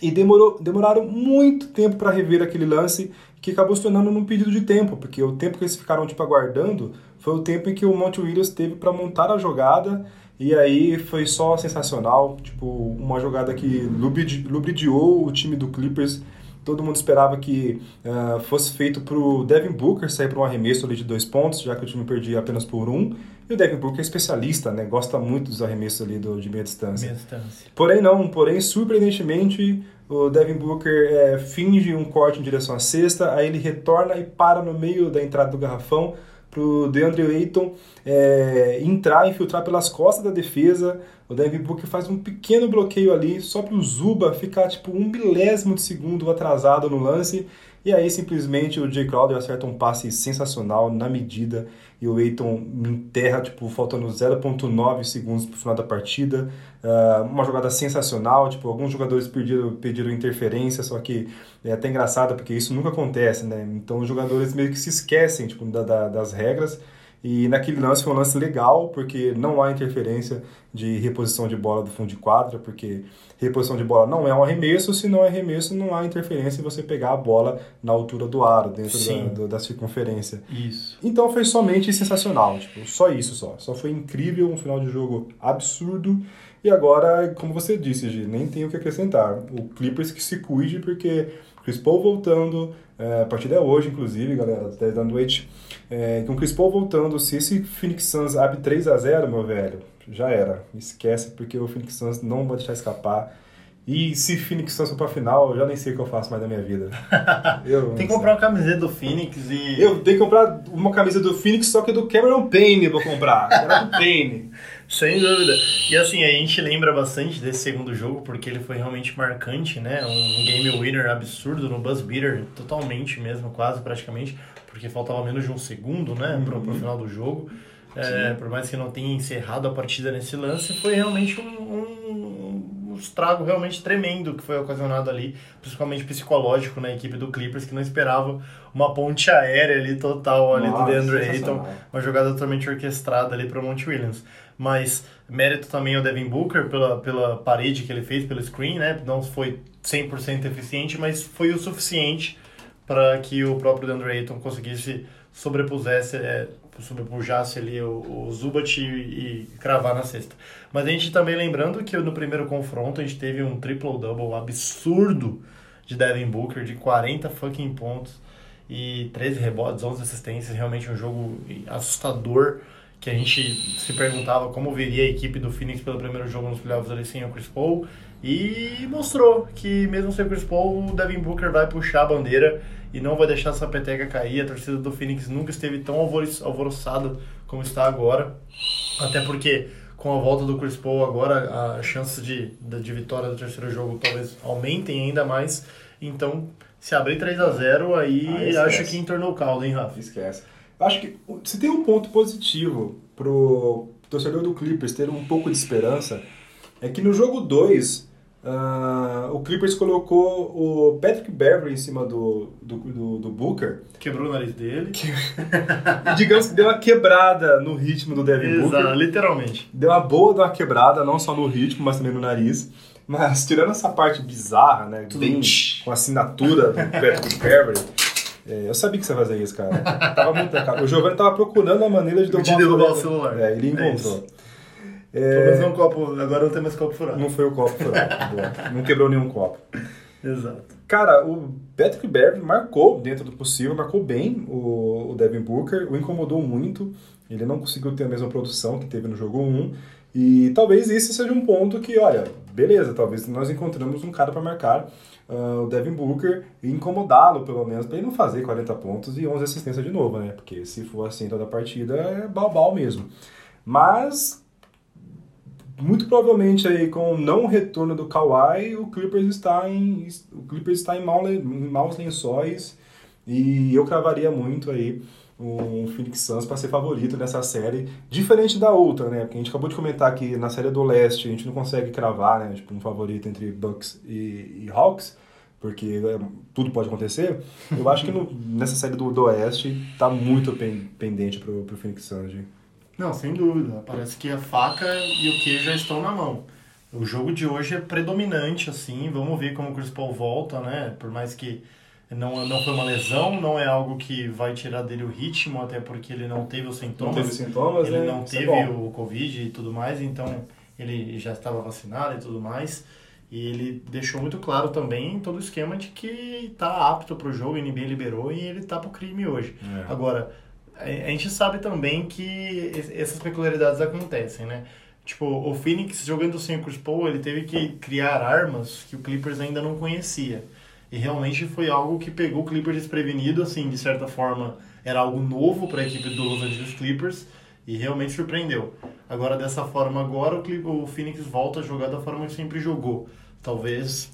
e demorou, demoraram muito tempo para rever aquele lance que acabou se tornando num pedido de tempo, porque o tempo que eles ficaram tipo aguardando foi o tempo em que o Monte Williams teve para montar a jogada e aí foi só sensacional, tipo uma jogada que lubridi- lubridiou o time do Clippers. Todo mundo esperava que ah, fosse feito para o Devin Booker sair para um arremesso ali de dois pontos, já que o time perdia apenas por um. E o Devin Booker é especialista, né? Gosta muito dos arremessos ali do, de meia distância. Meia distância. Porém não, porém surpreendentemente o Devin Booker é, finge um corte em direção à cesta, aí ele retorna e para no meio da entrada do garrafão para o DeAndre Ayton é, entrar, infiltrar pelas costas da defesa. O Devin Booker faz um pequeno bloqueio ali, só para o Zuba ficar tipo um milésimo de segundo atrasado no lance. E aí simplesmente o Jay Crowder acerta um passe sensacional na medida e o Eiton enterra, tipo, faltando 0.9 segundos pro final da partida. Ah, uma jogada sensacional, tipo, alguns jogadores pediram, pediram interferência, só que é até engraçado porque isso nunca acontece, né? Então os jogadores meio que se esquecem, tipo, da- da- das regras. E naquele lance foi um lance legal, porque não há interferência de reposição de bola do fundo de quadra, porque reposição de bola não é um arremesso, se não é arremesso, não há interferência em você pegar a bola na altura do aro, dentro da, do- da circunferência. Isso. Então foi somente sensacional, tipo, só isso só. Só foi incrível, um final de jogo absurdo. E agora, como você disse, Gi, nem tenho o que acrescentar. O Clippers que se cuide, porque Chris Paul voltando, é, a partida é hoje, inclusive, galera, às 10 da noite. É, com o Chris Paul voltando, se esse Phoenix Suns abre 3 a 0 meu velho, já era. Esquece, porque o Phoenix Suns não vai deixar escapar. E se Phoenix Suns for pra final, eu já nem sei o que eu faço mais da minha vida. Eu Tem que comprar uma camiseta do Phoenix e. eu tenho que comprar uma camisa do Phoenix, só que do Cameron Payne vou comprar. Do Payne. Sem dúvida. E assim, a gente lembra bastante desse segundo jogo porque ele foi realmente marcante, né? Um game winner absurdo no buzz beater, totalmente mesmo, quase praticamente, porque faltava menos de um segundo, né, pro, pro final do jogo. É, por mais que não tenha encerrado a partida nesse lance, foi realmente um, um, um estrago realmente tremendo que foi ocasionado ali, principalmente psicológico na equipe do Clippers, que não esperava uma ponte aérea ali total ali do Nossa, DeAndre Ayton, uma jogada totalmente orquestrada ali para o Monte Williams. Mas mérito também ao Devin Booker pela, pela parede que ele fez, pelo screen, né? Não foi 100% eficiente, mas foi o suficiente para que o próprio DeAndre Ayton conseguisse sobrepusesse, é, sobrepujasse ali o, o Zubat e, e cravar na cesta. Mas a gente também lembrando que no primeiro confronto a gente teve um triple-double absurdo de Devin Booker, de 40 fucking pontos e 13 rebotes, 11 assistências, realmente um jogo assustador que a gente se perguntava como viria a equipe do Phoenix pelo primeiro jogo nos playoffs ali sem o Chris Paul e mostrou que mesmo sem o Chris Paul, o Devin Booker vai puxar a bandeira e não vai deixar essa peteca cair. A torcida do Phoenix nunca esteve tão alvoro- alvoroçada como está agora, até porque com a volta do Chris Paul agora as chances de, de, vitória do terceiro jogo talvez aumentem ainda mais. Então, se abrir 3 a 0 aí Ah, acho que entornou o caldo, hein, Rafa? Esquece. Acho que se tem um ponto positivo pro torcedor do Clippers ter um pouco de esperança, é que no jogo 2, o Clippers colocou o Patrick Beverly em cima do, do, do, do Booker. Quebrou o nariz dele. E digamos que deu uma quebrada no ritmo do Devin Exato, Booker. literalmente. Deu uma boa de uma quebrada, não só no ritmo, mas também no nariz. Mas tirando essa parte bizarra, né? Bem com a assinatura do Patrick Beverly. é, eu sabia que você ia fazer isso, cara. Tava muito. O Giovanni tava procurando a maneira de derrubar, De derrubar o celular. É, ele É encontrou. Pelo menos um copo, agora não tem mais copo furado. não foi o copo furado. Não quebrou nenhum copo. Exato. Cara, o Patrick Beverly marcou, dentro do possível, marcou bem o, o Devin Booker, o incomodou muito. Ele não conseguiu ter a mesma produção que teve no jogo 1. E talvez esse seja um ponto que, olha, beleza, talvez nós encontramos um cara para marcar ah, o Devin Booker e incomodá-lo, pelo menos, para ele não fazer 40 pontos e 11 assistências de novo, né? Porque se for assim toda a partida, é balbal mesmo. Mas muito provavelmente aí com o não retorno do Kawhi, o Clippers está em o Clippers está em, mau, em maus lençóis e eu cravaria muito aí um Phoenix Suns para ser favorito nessa série, diferente da outra, né? Porque a gente acabou de comentar que na série do leste a gente não consegue cravar, né? Tipo, um favorito entre Bucks e, e Hawks, porque é, tudo pode acontecer. Eu acho que no- nessa série do, do oeste tá muito pen- pendente pro, pro Phoenix Suns. gente. Não, sem dúvida. Parece que a faca e o queijo já estão na mão. O jogo de hoje é predominante, assim. Vamos ver como o Chris Paul volta, né? Por mais que não, não foi uma lesão, não é algo que vai tirar dele o ritmo, até porque ele não teve os Não sintomas. teve sintomas, ele né? não Isso é teve bom. o Covid e tudo mais, então ele já estava vacinado e tudo mais. E ele deixou muito claro também todo o esquema de que está apto para o jogo, a NBA liberou e ele está para o crime hoje. É. Agora, a gente sabe também que es- essas peculiaridades acontecem, né? Tipo, o Phoenix jogando sem o Chris Paul, ele teve que criar armas que o Clippers ainda não conhecia. E realmente foi algo que pegou o Clippers desprevenido, assim, de certa forma, era algo novo para a equipe do Los Angeles Clippers e realmente surpreendeu. Agora, dessa forma, agora o, Clip- o Phoenix volta a jogar da forma que sempre jogou. Talvez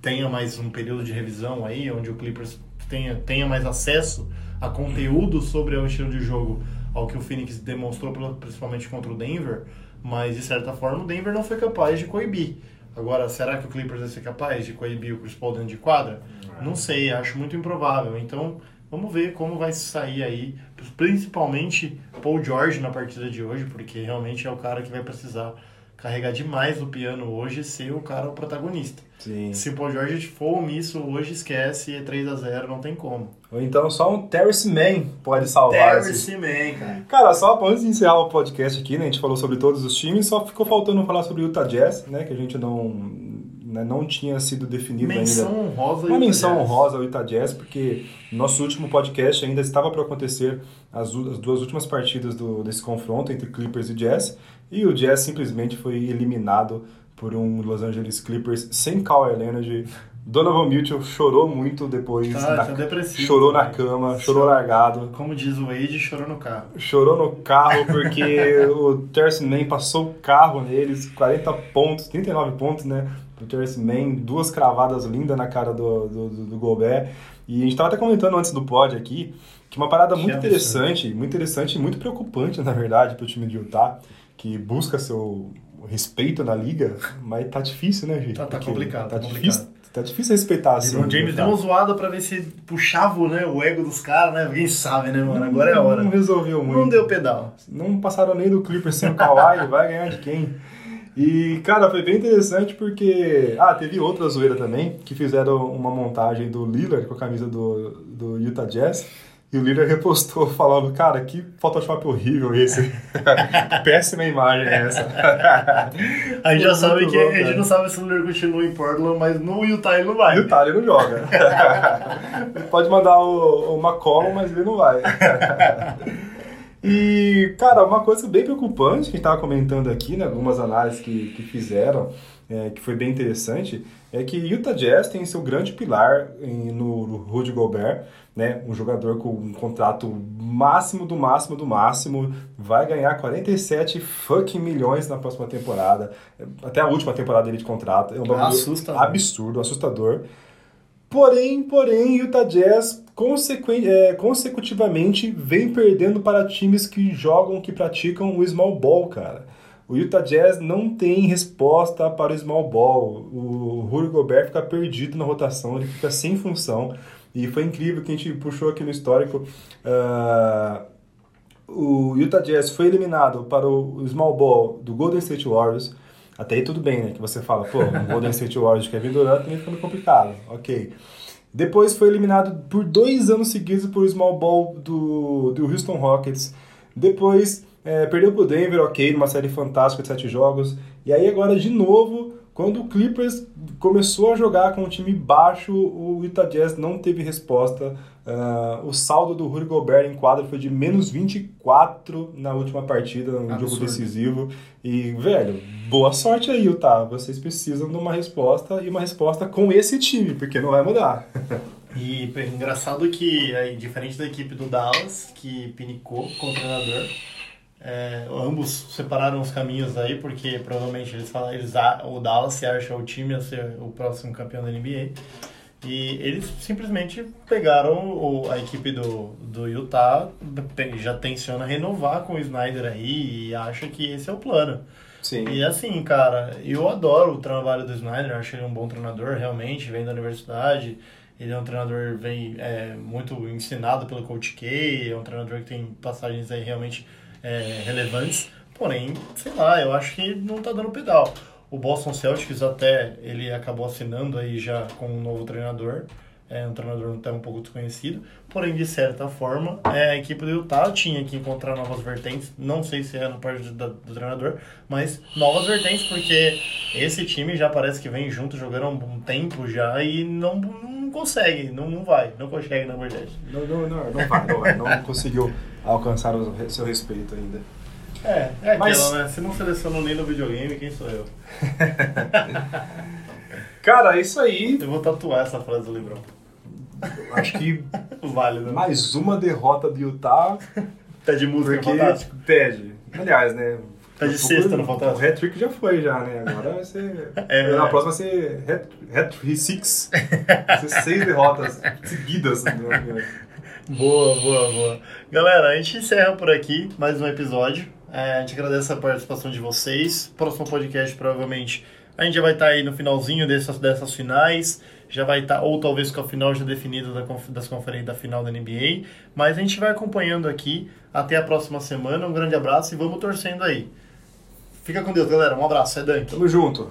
tenha mais um período de revisão aí, onde o Clippers tenha, tenha mais acesso a conteúdo sobre o estilo de jogo ao que o Phoenix demonstrou, principalmente contra o Denver, mas de certa forma o Denver não foi capaz de coibir. Agora, será que o Clippers vai ser capaz de coibir o Chris Paul dentro de quadra? Não sei, acho muito improvável. Então, vamos ver como vai sair aí, principalmente Paul George na partida de hoje, porque realmente é o cara que vai precisar carregar demais o piano hoje e ser o cara o protagonista. Sim. Se o Paul George for omisso hoje, esquece, é 3 a 0 não tem como. Ou então só um Terrace Man pode salvar esse Terrence Man, cara. Cara, só antes de encerrar o podcast aqui, né, a gente falou sobre todos os times, só ficou faltando falar sobre o Utah Jazz, né, que a gente não, né, não tinha sido definido Menção ainda. honrosa. Uma menção Jazz. honrosa ao Utah Jazz, porque nosso último podcast ainda estava para acontecer as, as duas últimas partidas do, desse confronto entre Clippers e Jazz, e o Jazz simplesmente foi eliminado por um Los Angeles Clippers sem Kawhi Leonard. Donovan Mitchell chorou muito depois, Tá, da- tá depressivo. chorou na cama, chorou largado. Como diz o Wade, chorou no carro. Chorou no carro porque o Terrence Mann passou o carro neles, 40 pontos, 39 pontos, né? O Terrence Mann, duas cravadas lindas na cara do, do, do, do Gobert. E a gente tava até comentando antes do pod aqui que uma parada muito interessante, muito interessante e muito preocupante, na verdade, pro time de Utah, que busca seu respeito na liga, mas tá difícil, né, gente? Tá- tá complicado, Tá tá difícil, tá difícil respeitar assim. LeBron James o deu uma zoada pra ver se puxava né, o ego dos caras, né? Alguém sabe, né, mano? Agora é a hora. Não resolveu muito. Não deu pedal. Não passaram nem do Clippers sem o Kawhi, vai ganhar de quem? E, cara, foi bem interessante porque... Ah, teve outra zoeira também, que fizeram uma montagem do Lillard com a camisa do, do Utah Jazz. E o Lillard repostou falando, cara, que Photoshop horrível esse. Péssima imagem essa. A gente já sabe que bom, a gente não sabe se o Lillard continua em Portland, mas no Utah ele não vai. Utah ele não joga. Pode mandar o, o McCollum, mas ele não vai. E, cara, uma coisa bem preocupante que a gente estava comentando aqui, né, algumas análises que, que fizeram, é, que foi bem interessante, é que Utah Jazz tem seu grande pilar em- no, no Rudy Gobert, né, um jogador com um contrato máximo do máximo do máximo, vai ganhar 47 fucking milhões na próxima temporada, até a última temporada dele de contrato. É um bagulho Assustador. absurdo, assustador. Porém, porém, Utah Jazz consequen- é, consecutivamente vem perdendo para times que jogam, que praticam o small ball, cara. O Utah Jazz não tem resposta para o small ball. O Rudy Gobert fica perdido na rotação, ele fica sem função. E foi incrível que a gente puxou aqui no histórico. ah, o Utah Jazz foi eliminado para o small ball do Golden State Warriors. Até aí tudo bem, né? Que você fala, pô, o Golden State Warriors de Kevin Durant também meio complicado. Ok. Depois foi eliminado por dois anos seguidos por small ball do, do Houston Rockets. Depois é, perdeu pro Denver, ok, numa série fantástica de sete jogos. E aí agora, de novo, quando o Clippers começou a jogar com um time baixo, o Utah Jazz não teve resposta. Ah, o saldo do Rudy Gobert em quadra foi de menos 24 na última partida, no jogo Absurdo. decisivo. E, velho, boa sorte aí, Utah. Vocês precisam de uma resposta e uma resposta com esse time, porque não vai mudar. E engraçado que, aí, diferente da equipe do Dallas, que pinicou com o treinador, é, ambos separaram os caminhos aí, porque provavelmente eles falam, eles, o Dallas se acha o time a ser o próximo campeão da NBA. E eles simplesmente pegaram o- a equipe do, do Utah, já tenciona renovar com o Snyder aí e acha que esse é o plano. Sim. E assim, cara, eu adoro o trabalho do Snyder, acho ele um bom treinador, realmente, vem da universidade. Ele é um treinador vem é, muito ensinado pelo Coach K, é um treinador que tem passagens aí realmente é, relevantes. Porém, sei lá, eu acho que não tá dando pedal. O Boston Celtics até ele acabou assinando aí já com um novo treinador. É um treinador até um pouco desconhecido. Porém, de certa forma, é, a equipe do Utah tinha que encontrar novas vertentes. Não sei se é na parte do, do treinador, mas novas vertentes, porque esse time já parece que vem junto jogando há um tempo já e não, não consegue, não, não vai, não consegue na verdade. Não, não, não, não vai, não vai. Não conseguiu alcançar o seu respeito ainda. É, é Mas- aquilo, né? Se não selecionou nem no videogame, quem sou eu? Cara, é isso aí. Eu vou tatuar essa frase do Librão. Acho que Válido. mais uma derrota do Utah, Tá de música porque fantástico. pede. Aliás, né? Tá de sexta no Fantástico. O hat-trick já foi, já, né? Agora vai ser... É. Na próxima vai ser hat- hat-trick six. Vai ser seis derrotas seguidas. né? Boa, boa, boa. Galera, a gente encerra por aqui mais um episódio. É, a gente agradece a participação de vocês. Próximo podcast, provavelmente, a gente já vai estar aí no finalzinho dessas, dessas finais. Já vai estar, ou talvez com a final já definida das conferências da final da NBA. Mas a gente vai acompanhando aqui. Até a próxima semana. Um grande abraço e vamos torcendo aí. Fica com Deus, galera. Um abraço. É Dunk. Tamo junto.